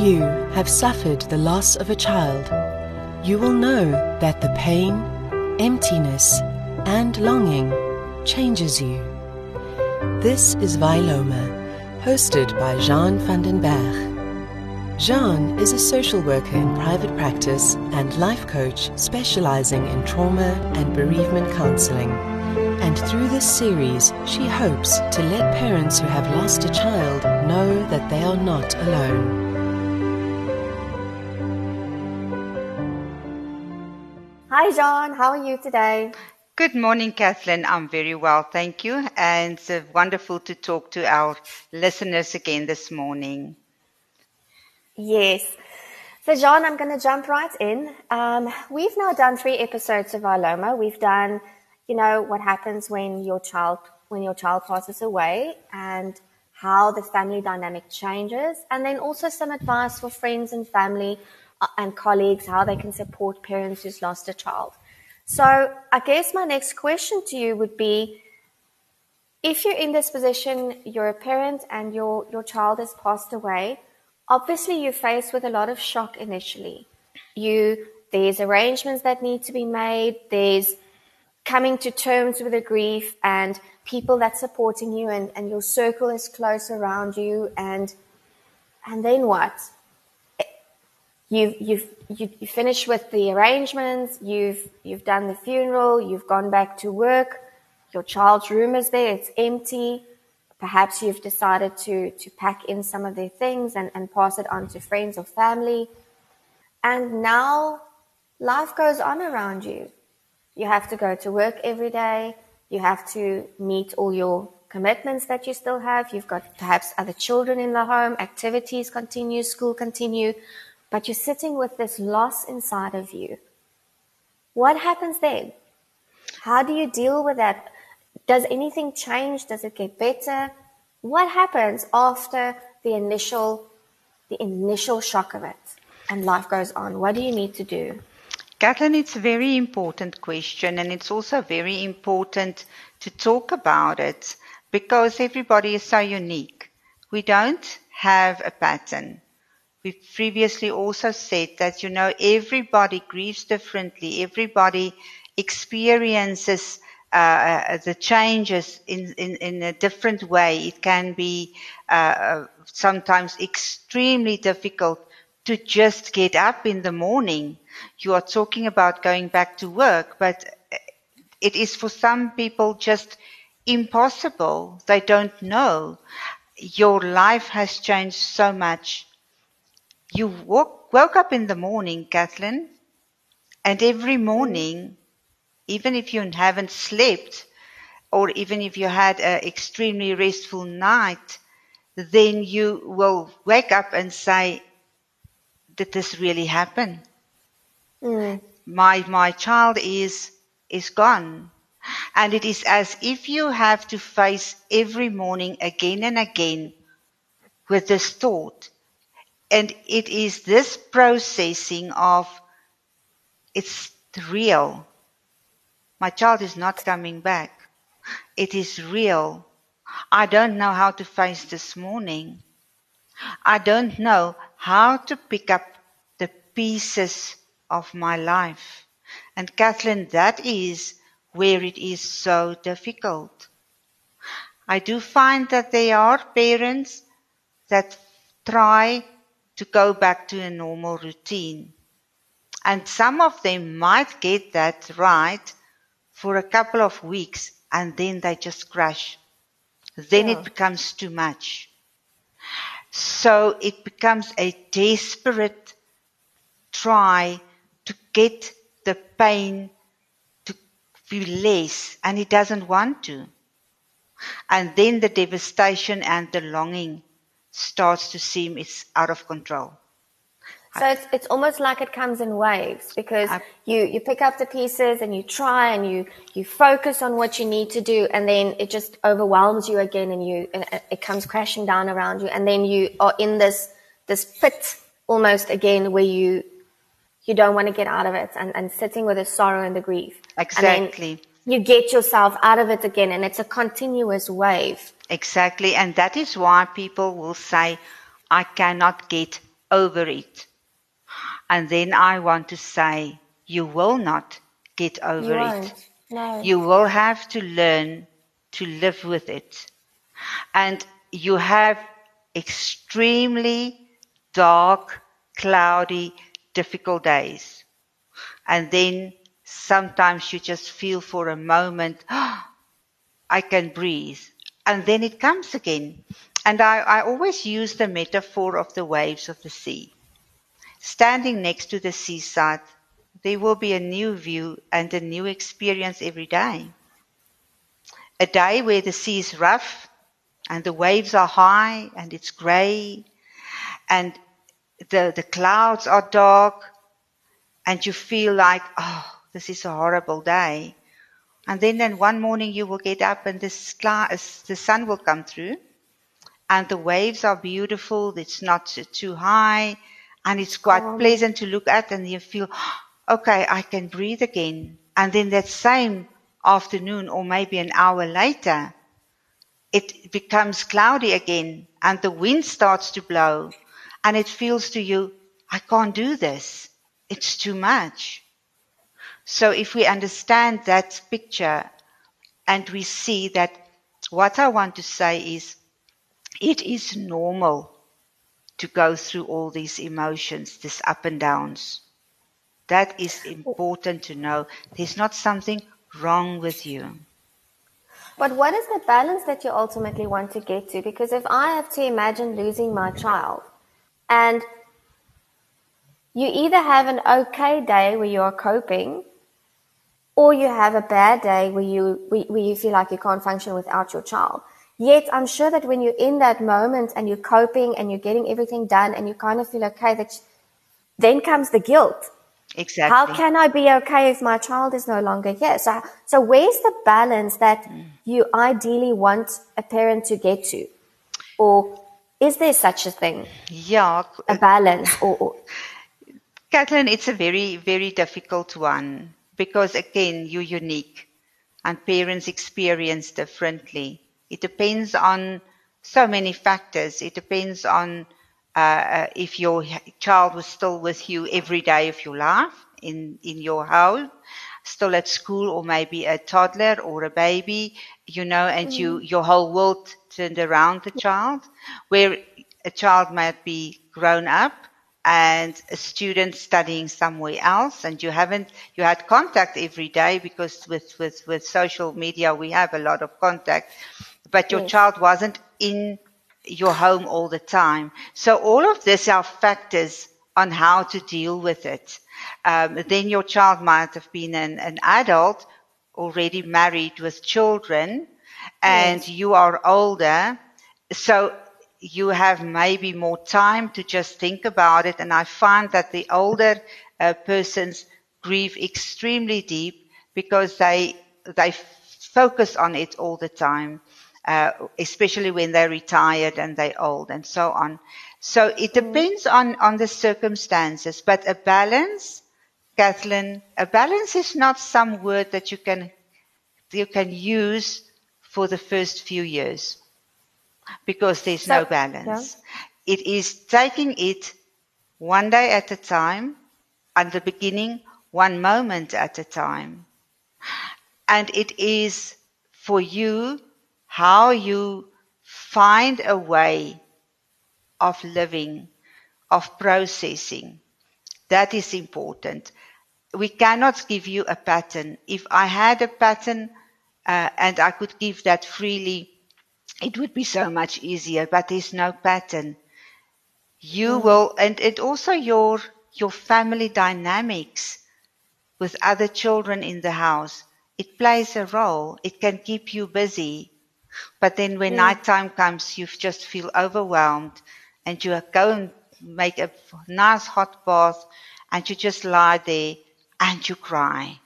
you have suffered the loss of a child, you will know that the pain, emptiness, and longing changes you. This is Vilomah, hosted by Jeanne van den Bergh. Jeanne is a social worker in private practice and life coach specializing in trauma and bereavement counseling. And through this series, she hopes to let parents who have lost a child know that they are not alone. Hi, Jeanne. How are you today? Good morning, Kathleen. I'm very well, thank you. And it's wonderful to talk to our listeners again this morning. Yes. So, Jeanne, I'm going to jump right in. Um, we've now done three episodes of Vilomah. We've done, you know, what happens when your child when your child passes away and how the family dynamic changes, and then also some advice for friends and family and colleagues how they can support parents who's lost a child. So, I guess my next question to you would be. If you're in this position, you're a parent and your, your child has passed away, obviously you're faced with a lot of shock initially. You there's arrangements that need to be made. There's coming to terms with the grief and people that's supporting you and, and your circle is close around you and and then what? You've you've you, you finished with the arrangements, you've you've done the funeral, you've gone back to work, your child's room is there, it's empty Perhaps you've decided to, to pack in some of their things and, and pass it on to friends or family. And now life goes on around you. You have to go to work every day. You have to meet all your commitments that you still have. You've got perhaps other children in the home, activities continue, school continue, but you're sitting with this loss inside of you. What happens then? How do you deal with that? Does anything change? Does it get better? What happens after the initial the initial shock of it and life goes on? What do you need to do? Kathleen, it's a very important question and it's also very important to talk about it because everybody is so unique. We don't have a pattern. We've previously also said that, you know, everybody grieves differently. Everybody experiences uh, uh, the changes in, in, in, a different way. It can be uh, uh, sometimes extremely difficult to just get up in the morning. You are talking about going back to work, but it is for some people just impossible. They don't know. Your life has changed so much. You woke, woke up in the morning, Kathleen, and every morning even if you haven't slept, or even if you had an extremely restful night, then you will wake up and say, Did this really happen? Mm. My my child is is gone. And it is as if you have to face every morning again and again with this thought. And it is this processing of it's real. My child is not coming back. It is real. I don't know how to face this morning. I don't know how to pick up the pieces of my life. And Kathleen, that is where it is so difficult. I do find that there are parents that try to go back to a normal routine. And some of them might get that right for a couple of weeks and then they just crash. Then yeah. it becomes too much. So it becomes a desperate try to get the pain to be less and it doesn't want to. And then the devastation and the longing starts to seem it's out of control. So it's, it's almost like it comes in waves because I, you, you pick up the pieces and you try and you, you focus on what you need to do and then it just overwhelms you again and you, and it comes crashing down around you. And then you are in this, this pit almost again where you, you don't want to get out of it and, and sitting with the sorrow and the grief. Exactly. You get yourself out of it again and it's a continuous wave. Exactly. And that is why people will say, I cannot get over it. And then I want to say, you will not get over You it. No. You will have to learn to live with it. And you have extremely dark, cloudy, difficult days. And then sometimes you just feel for a moment, I can breathe. And then it comes again. And I, I always use the metaphor of the waves of the sea. Standing next to the seaside, there will be a new view and a new experience every day. A day where the sea is rough and the waves are high and it's grey and the, the clouds are dark and you feel like, oh, this is a horrible day. And then, then one morning you will get up and the, sky, the sun will come through and the waves are beautiful. It's not too high and it's quite Um, pleasant to look at and you feel, okay, I can breathe again. And then that same afternoon or maybe an hour later, it becomes cloudy again and the wind starts to blow and it feels to you, I can't do this. It's too much. So if we understand that picture and we see that what I want to say is it is normal to go through all these emotions, these up and downs. That is important to know. There's not something wrong with you. But what is the balance that you ultimately want to get to? Because if I have to imagine losing my child, and you either have an okay day where you are coping, or you have a bad day where you where you feel like you can't function without your child. Yet I'm sure that when you're in that moment and you're coping and you're getting everything done and you kind of feel okay, that then comes the guilt. Exactly. How can I be okay if my child is no longer here? So, so where's the balance that mm. you ideally want a parent to get to? Or is there such a thing, yeah, a uh, balance? Or, or Kathleen, it's a very, very difficult one because again, you're unique and parents experience differently. It depends on so many factors. It depends on uh, uh, if your child was still with you every day of your life in, in your home, still at school, or maybe a toddler or a baby, you know, and you, your whole world turned around the child, where a child might be grown up and a student studying somewhere else and you haven't you had contact every day because with with with social media we have a lot of contact but your Yes. child wasn't in your home all the time. So all of this are factors on how to deal with it. Um, then your child might have been an, an adult already married with children and you are older. So you have maybe more time to just think about it. And I find that the older uh, persons grieve extremely deep because they they focus on it all the time, uh, especially when they're retired and they're old and so on. So it depends on on the circumstances, but a balance, Kathleen, a balance is not some word that you can you can use for the first few years because there's no So- balance. It is taking it one day at a time, at the beginning, one moment at a time. And it is for you how you find a way of living, of processing. That is important. We cannot give you a pattern. If I had a pattern uh, and I could give that freely, it would be so much easier, but there's no pattern. You hmm. will, and it also your, your family dynamics with other children in the house. It plays a role. It can keep you busy. But then when hmm. nighttime comes, you just feel overwhelmed and you go and make a nice hot bath and you just lie there and you cry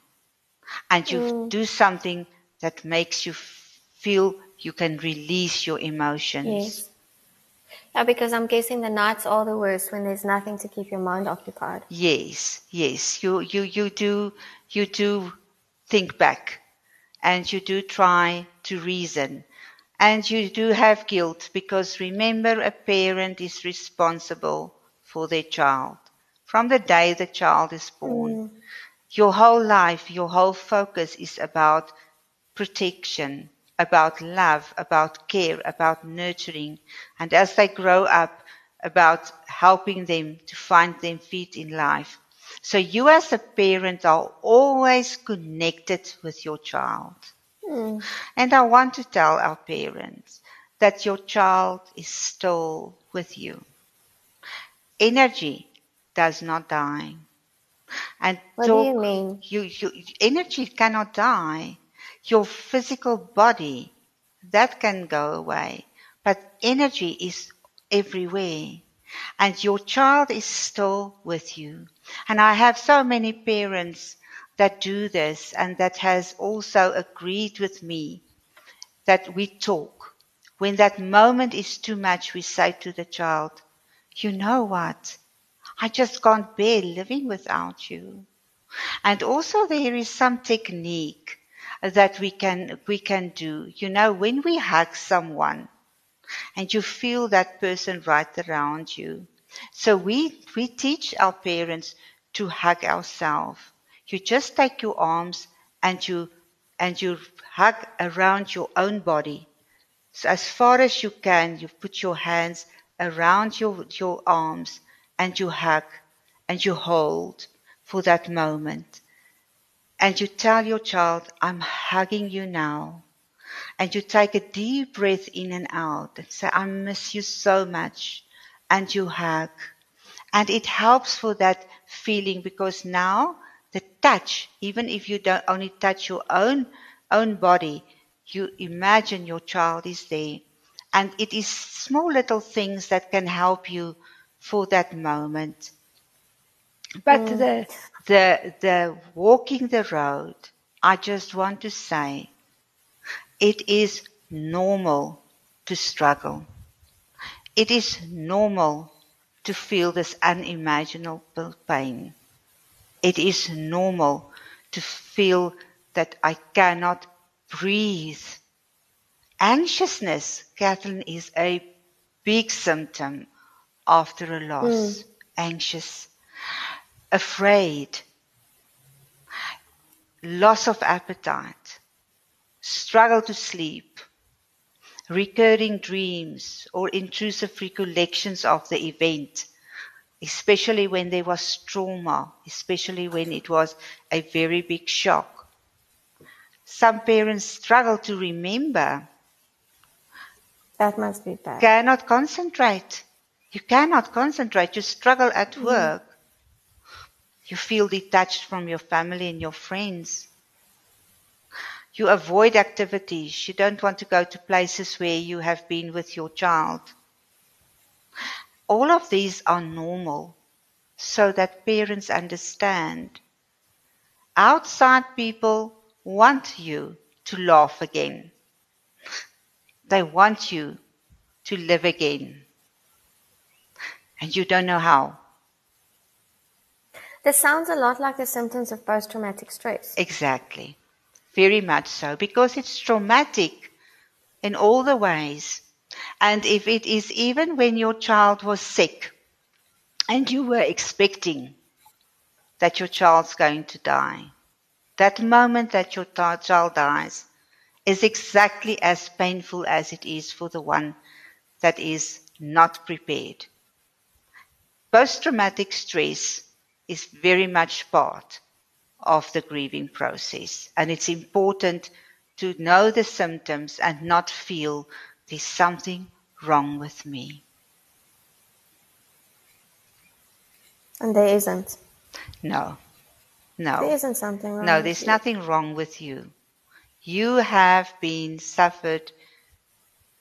and you hmm. do something that makes you feel you can release your emotions. yes. Yeah, because I'm guessing the nights are the worst when there's nothing to keep your mind occupied. Yes, yes. You you you do you do think back and you do try to reason. And you do have guilt because remember a parent is responsible for their child. From the day the child is born, mm. your whole life, your whole focus is about protection, about love, about care, about nurturing. And as they grow up, about helping them to find their feet in life. So you as a parent are always connected with your child. Mm. And I want to tell our parents that your child is still with you. Energy does not die. And What talk, do you mean? you, you, energy cannot die. Your physical body, that can go away. But energy is everywhere. And your child is still with you. And I have so many parents that do this and that has also agreed with me that we talk. When that moment is too much, we say to the child, you know what? I just can't bear living without you. And also there is some technique that we can, we can do. You know, when we hug someone and you feel that person right around you. So we, we teach our parents to hug ourselves. You just take your arms and you, and you hug around your own body. So as far as you can, you put your hands around your, your arms and you hug and you hold for that moment. And you tell your child, I'm hugging you now. And you take a deep breath in and out and say, I miss you so much. And you hug. And it helps for that feeling because now the touch, even if you don't only touch your own, own body, you imagine your child is there. And it is small little things that can help you for that moment. But the, the, the walking the road, I just want to say, it is normal to struggle. It is normal to feel this unimaginable pain. It is normal to feel that I cannot breathe. Anxiousness, Kathleen, is a big symptom after a loss. Mm. Anxious, afraid, loss of appetite, struggle to sleep, recurring dreams or intrusive recollections of the event, especially when there was trauma, especially when it was a very big shock. Some parents struggle to remember, That must be bad. cannot concentrate. You cannot concentrate. You struggle at mm-hmm. work. You feel detached from your family and your friends. You avoid activities. You don't want to go to places where you have been with your child. All of these are normal so that parents understand. Outside people want you to laugh again. They want you to live again. And you don't know how. This sounds a lot like the symptoms of post traumatic stress. Exactly. Very much so. Because it's traumatic in all the ways. And if it is even when your child was sick and you were expecting that your child's going to die, that moment that your child dies is exactly as painful as it is for the one that is not prepared. Post traumatic stress is very much part of the grieving process. And it's important to know the symptoms and not feel there's something wrong with me. And there isn't. No, no. There isn't something wrong. No, there's you. nothing wrong with you. You have been suffered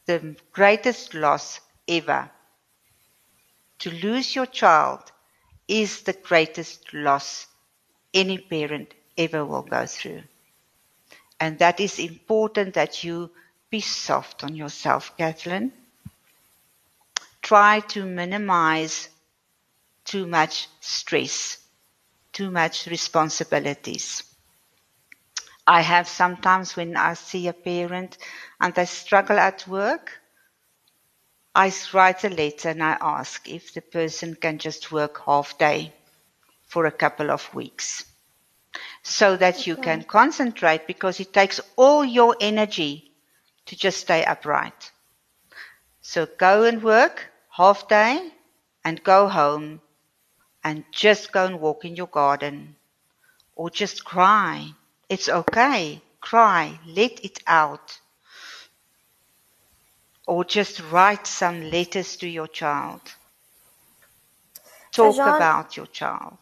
the greatest loss ever. To lose your child is the greatest loss any parent ever will go through. And that is important that you be soft on yourself, Kathleen. Try to minimize too much stress, too much responsibilities. I have sometimes when I see a parent and they struggle at work, I write a letter and I ask if the person can just work half day for a couple of weeks so that you can concentrate because it takes all your energy to just stay upright. So go and work half day and go home and just go and walk in your garden or just cry. It's okay. Cry. Let it out. Or just write some letters to your child. Talk about your child.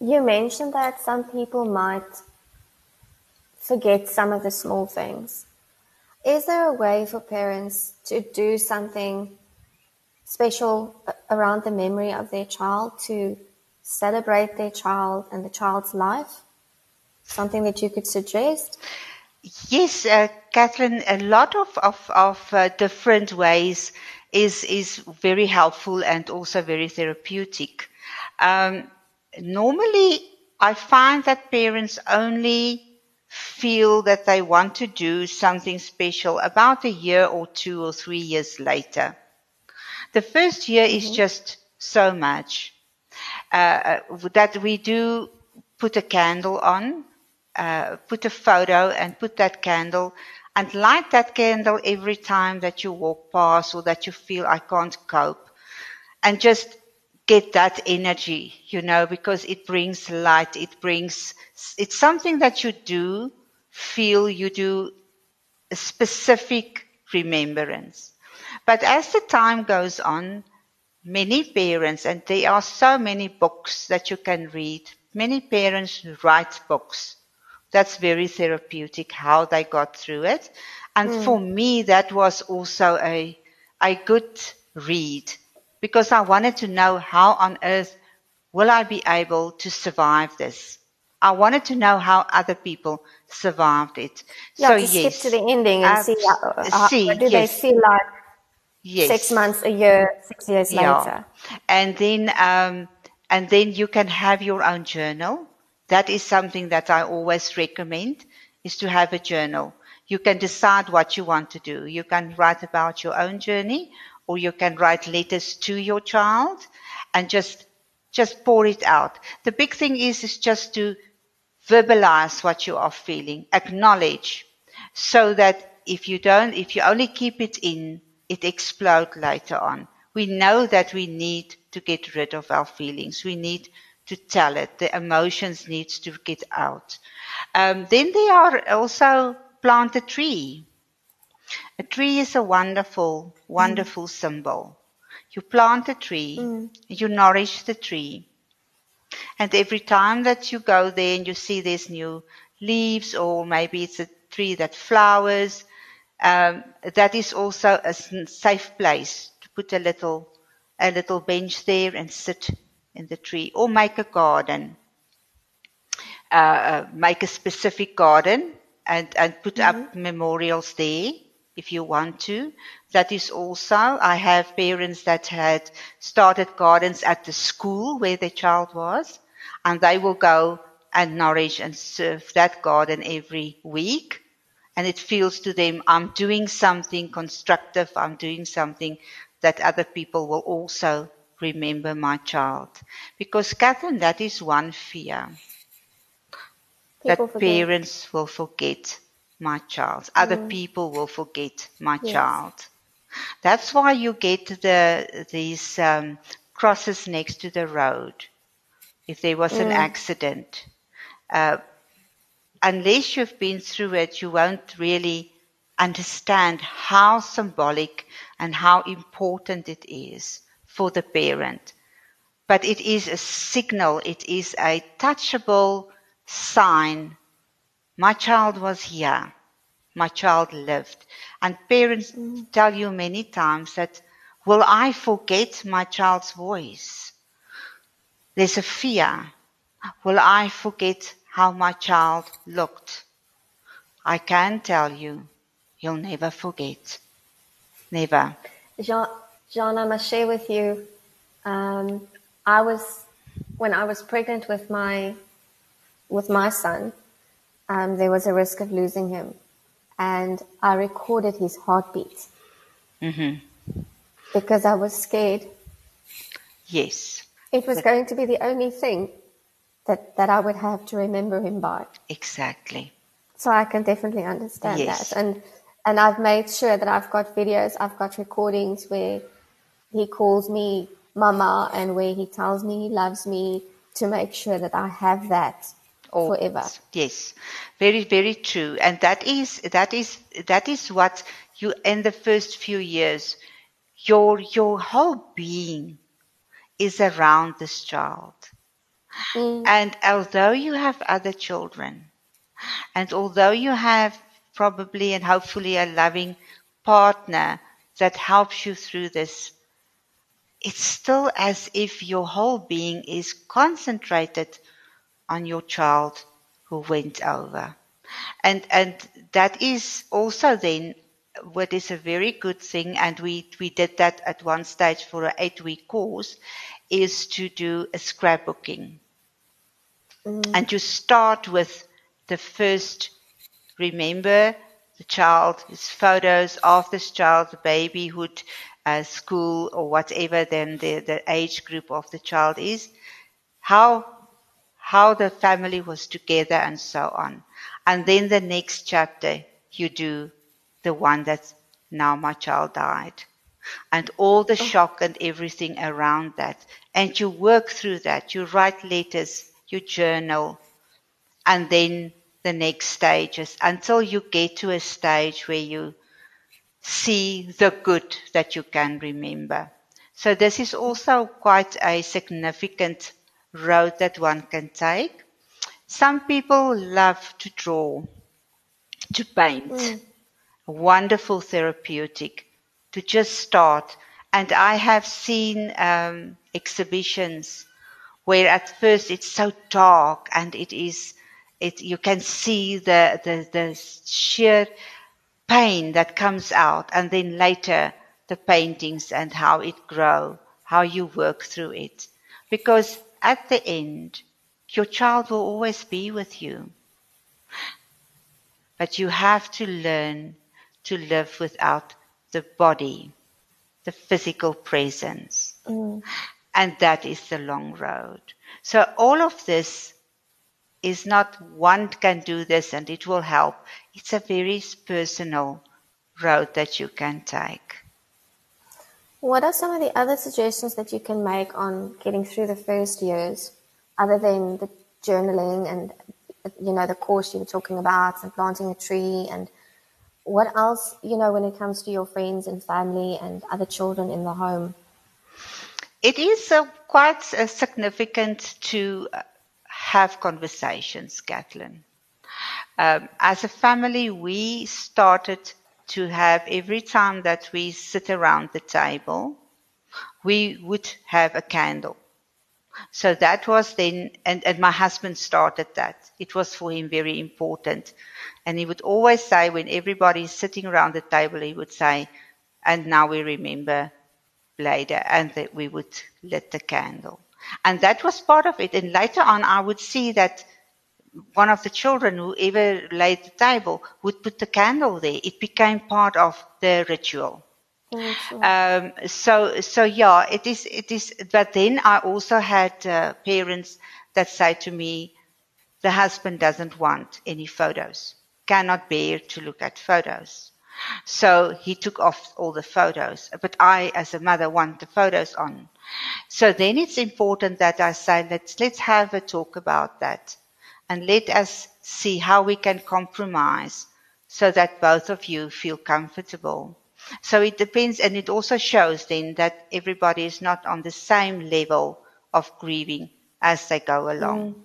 You mentioned that some people might forget some of the small things. Is there a way for parents to do something special around the memory of their child to celebrate their child and the child's life? Something that you could suggest? Yes, uh, Catherine, a lot of, of, of uh, different ways is, is very helpful and also very therapeutic. Um, normally, I find that parents only feel that they want to do something special about a year or two or three years later. The first year mm-hmm. is just so much uh, that we do put a candle on, uh, put a photo and put that candle and light that candle every time that you walk past or that you feel I can't cope. And just get that energy, you know, because it brings light, it brings, it's something that you do feel, you do a specific remembrance. But as the time goes on, many parents, and there are so many books that you can read, many parents write books. That's very therapeutic how they got through it. And mm. for me, that was also a, a good read because I wanted to know how on earth will I be able to survive this. I wanted to know how other people survived it. You so to yes, skip to the ending and uh, see, how, how, see do yes. they feel like yes. six months, a year, six years yeah. later. And then, um, and then you can have your own journal. That is something that I always recommend is to have a journal. You can decide what you want to do. You can write about your own journey or you can write letters to your child and just just pour it out. The big thing is is just to verbalize what you are feeling, acknowledge, so that if you don't, if you only keep it in, it explodes later on. We know that we need to get rid of our feelings. We need to tell it. The emotions needs to get out. Um, then there are also plant a tree. A tree is a wonderful, wonderful mm. symbol. You plant a tree, mm. you nourish the tree. And every time that you go there and you see there's new leaves, or maybe it's a tree that flowers, um, that is also a safe place to put a little, a little bench there and sit in the tree, or make a garden. Uh, uh make a specific garden and, and put mm-hmm. up memorials there if you want to. That is also, I have parents that had started gardens at the school where their child was, and they will go and nourish and serve that garden every week. And it feels to them, I'm doing something constructive, I'm doing something that other people will also remember my child. Because, Catherine, that is one fear. People that forget. parents will forget my child. Other mm. people will forget my yes. child. That's why you get the these um, crosses next to the road. If there was mm. an accident, uh, unless you've been through it, you won't really understand how symbolic and how important it is for the parent. But it is a signal, it is a touchable sign my child was here. My child lived. And parents tell you many times that, will I forget my child's voice? There's a fear. Will I forget how my child looked? I can tell you, you'll never forget. Never. Jeanne, Jeanne I must share with you, um, I was, when I was pregnant with my, with my son, um, there was a risk of losing him. And I recorded his heartbeat. Mm-hmm. Because I was scared. Yes. It was but, going to be the only thing that, that I would have to remember him by. Exactly. So I can definitely understand yes. that. And and I've made sure that I've got videos, I've got recordings where he calls me mama and where he tells me he loves me to make sure that I have that Always. forever. Yes, very, very true. And that is that is that is what you in the first few years, your your whole being is around this child. Mm. And although you have other children, and although you have probably and hopefully a loving partner that helps you through this, it's still as if your whole being is concentrated on your child who went over. And, and that is also then what is a very good thing, and we, we did that at one stage for an eight week course, is to do a scrapbooking. Mm. And you start with the first remember the child, his photos of this child, the babyhood, uh, school, or whatever then the, the age group of the child is, how how the family was together and so on. And then the next chapter, you do the one that now my child died. And all the oh. shock and everything around that. And you work through that. You write letters, you journal, and then the next stages until you get to a stage where you see the good that you can remember. So this is also quite a significant road that one can take. Some people love to draw, to paint. Mm. Wonderful therapeutic to just start. And I have seen um, exhibitions where at first it's so dark and it is, it, you can see the, the, the sheer pain that comes out and then later the paintings and how it grow, how you work through it. Because at the end, your child will always be with you. But you have to learn to live without the body, the physical presence. Mm. And that is the long road. So all of this is not one can do this and it will help. It's a very personal road that you can take. What are some of the other suggestions that you can make on getting through the first years, other than the journaling and you know the course you were talking about and planting a tree and what else you know when it comes to your friends and family and other children in the home? It is uh, quite uh, significant to have conversations, Kathleen. Um, as a family, we started to have every time that we sit around the table, we would have a candle. So that was then, and, and my husband started that. It was for him very important. And he would always say, when everybody is sitting around the table, he would say, and now we remember later, and that we would lit the candle. And that was part of it. And later on, I would see that one of the children, whoever laid the table, would put the candle there. It became part of the ritual. Um, so, so yeah, it is, it is, but then I also had uh, parents that say to me, the husband doesn't want any photos, cannot bear to look at photos. So he took off all the photos, but I, as a mother, want the photos on. So then it's important that I say, let's, let's have a talk about that and let us see how we can compromise so that both of you feel comfortable. So it depends, and it also shows then that everybody is not on the same level of grieving as they go along. Mm.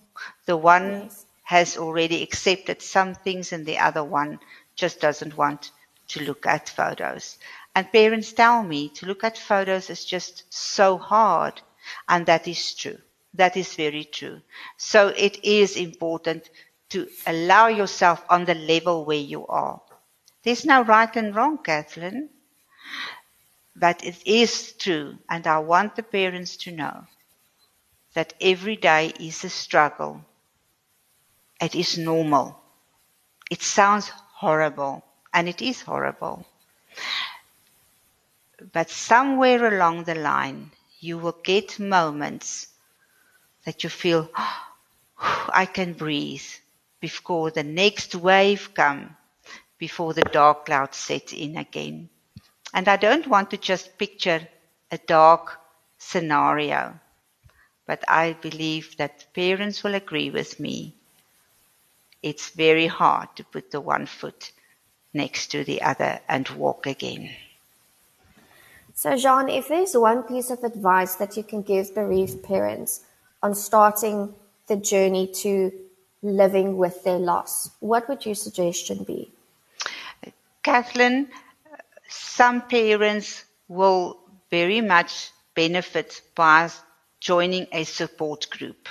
The one yes. has already accepted some things, and the other one just doesn't want to look at photos. And parents tell me to look at photos is just so hard, and that is true. That is very true. So it is important to allow yourself on the level where you are. There's no right and wrong, Kathleen. But it is true, and I want the parents to know that every day is a struggle. It is normal. It sounds horrible, and it is horrible. But somewhere along the line, you will get moments that you feel, oh, I can breathe before the next wave come, before the dark clouds set in again. And I don't want to just picture a dark scenario, but I believe that parents will agree with me. It's very hard to put the one foot next to the other and walk again. So, Jeanne, if there's one piece of advice that you can give bereaved parents on starting the journey to living with their loss, what would your suggestion be? Kathleen, some parents will very much benefit by joining a support group.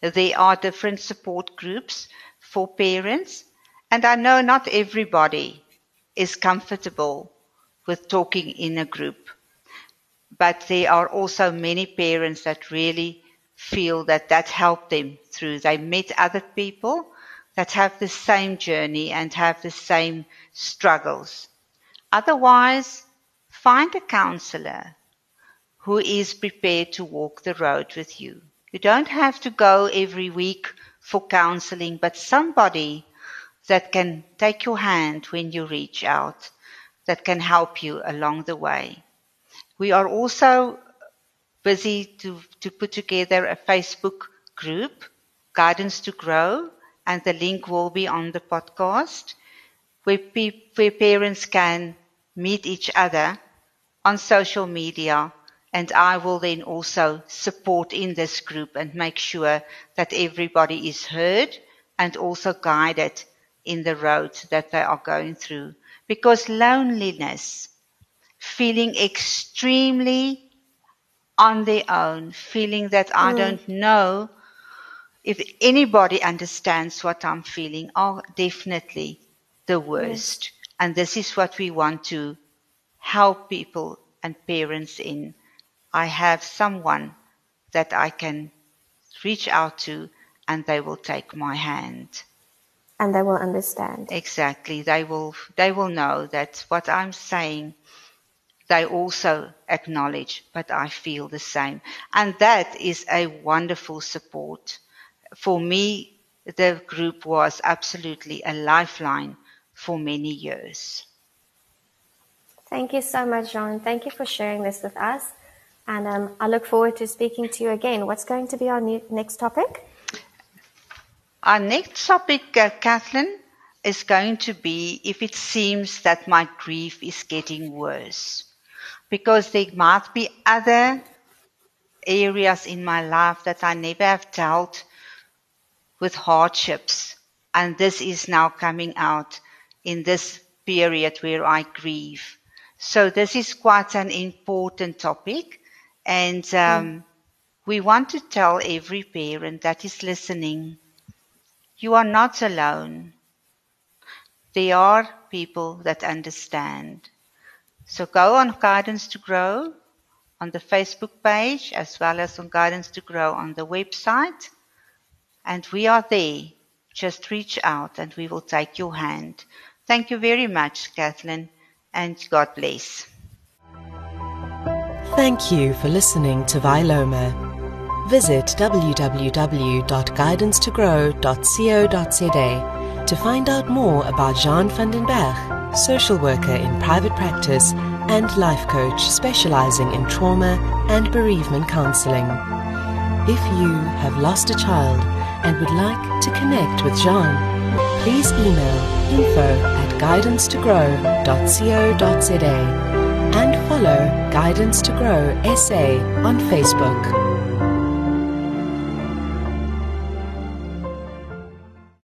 There are different support groups for parents, and I know not everybody is comfortable with talking in a group. But there are also many parents that really feel that that helped them through. They met other people that have the same journey and have the same struggles. Otherwise, find a counselor who is prepared to walk the road with you. You don't have to go every week for counseling, but somebody that can take your hand when you reach out that can help you along the way. We are also busy to, to put together a Facebook group, Guidance to Grow, and the link will be on the podcast, where, pe- where parents can meet each other on social media. And I will then also support in this group and make sure that everybody is heard and also guided in the road that they are going through because loneliness, feeling extremely on their own, feeling that I mm. don't know if anybody understands what I'm feeling, are definitely the worst. Yes. And this is what we want to help people and parents in. I have someone that I can reach out to and they will take my hand and they will understand. Exactly. They will, they will know that what I'm saying, they also acknowledge, but I feel the same. And that is a wonderful support. For me, the group was absolutely a lifeline for many years. Thank you so much, Jeanne. Thank you for sharing this with us. And um, I look forward to speaking to you again. What's going to be our new, next topic? Our next topic, uh, Kathleen, is going to be if it seems that my grief is getting worse. Because there might be other areas in my life that I never have dealt with hardships. And this is now coming out in this period where I grieve. So this is quite an important topic. And um, mm. we want to tell every parent that is listening you are not alone. There are people that understand. So go on Guidance to Grow on the Facebook page as well as on Guidance to Grow on the website. And we are there. Just reach out and we will take your hand. Thank you very much, Kathleen, and God bless. Thank you for listening to Vilomah. Visit www.guidancetogrow.co.za to find out more about Jeanne van den Bergh, social worker in private practice and life coach specializing in trauma and bereavement counseling. If you have lost a child and would like to connect with Jeanne, please email info at guidancetogrow.co.za and follow Guidance to Grow SA on Facebook.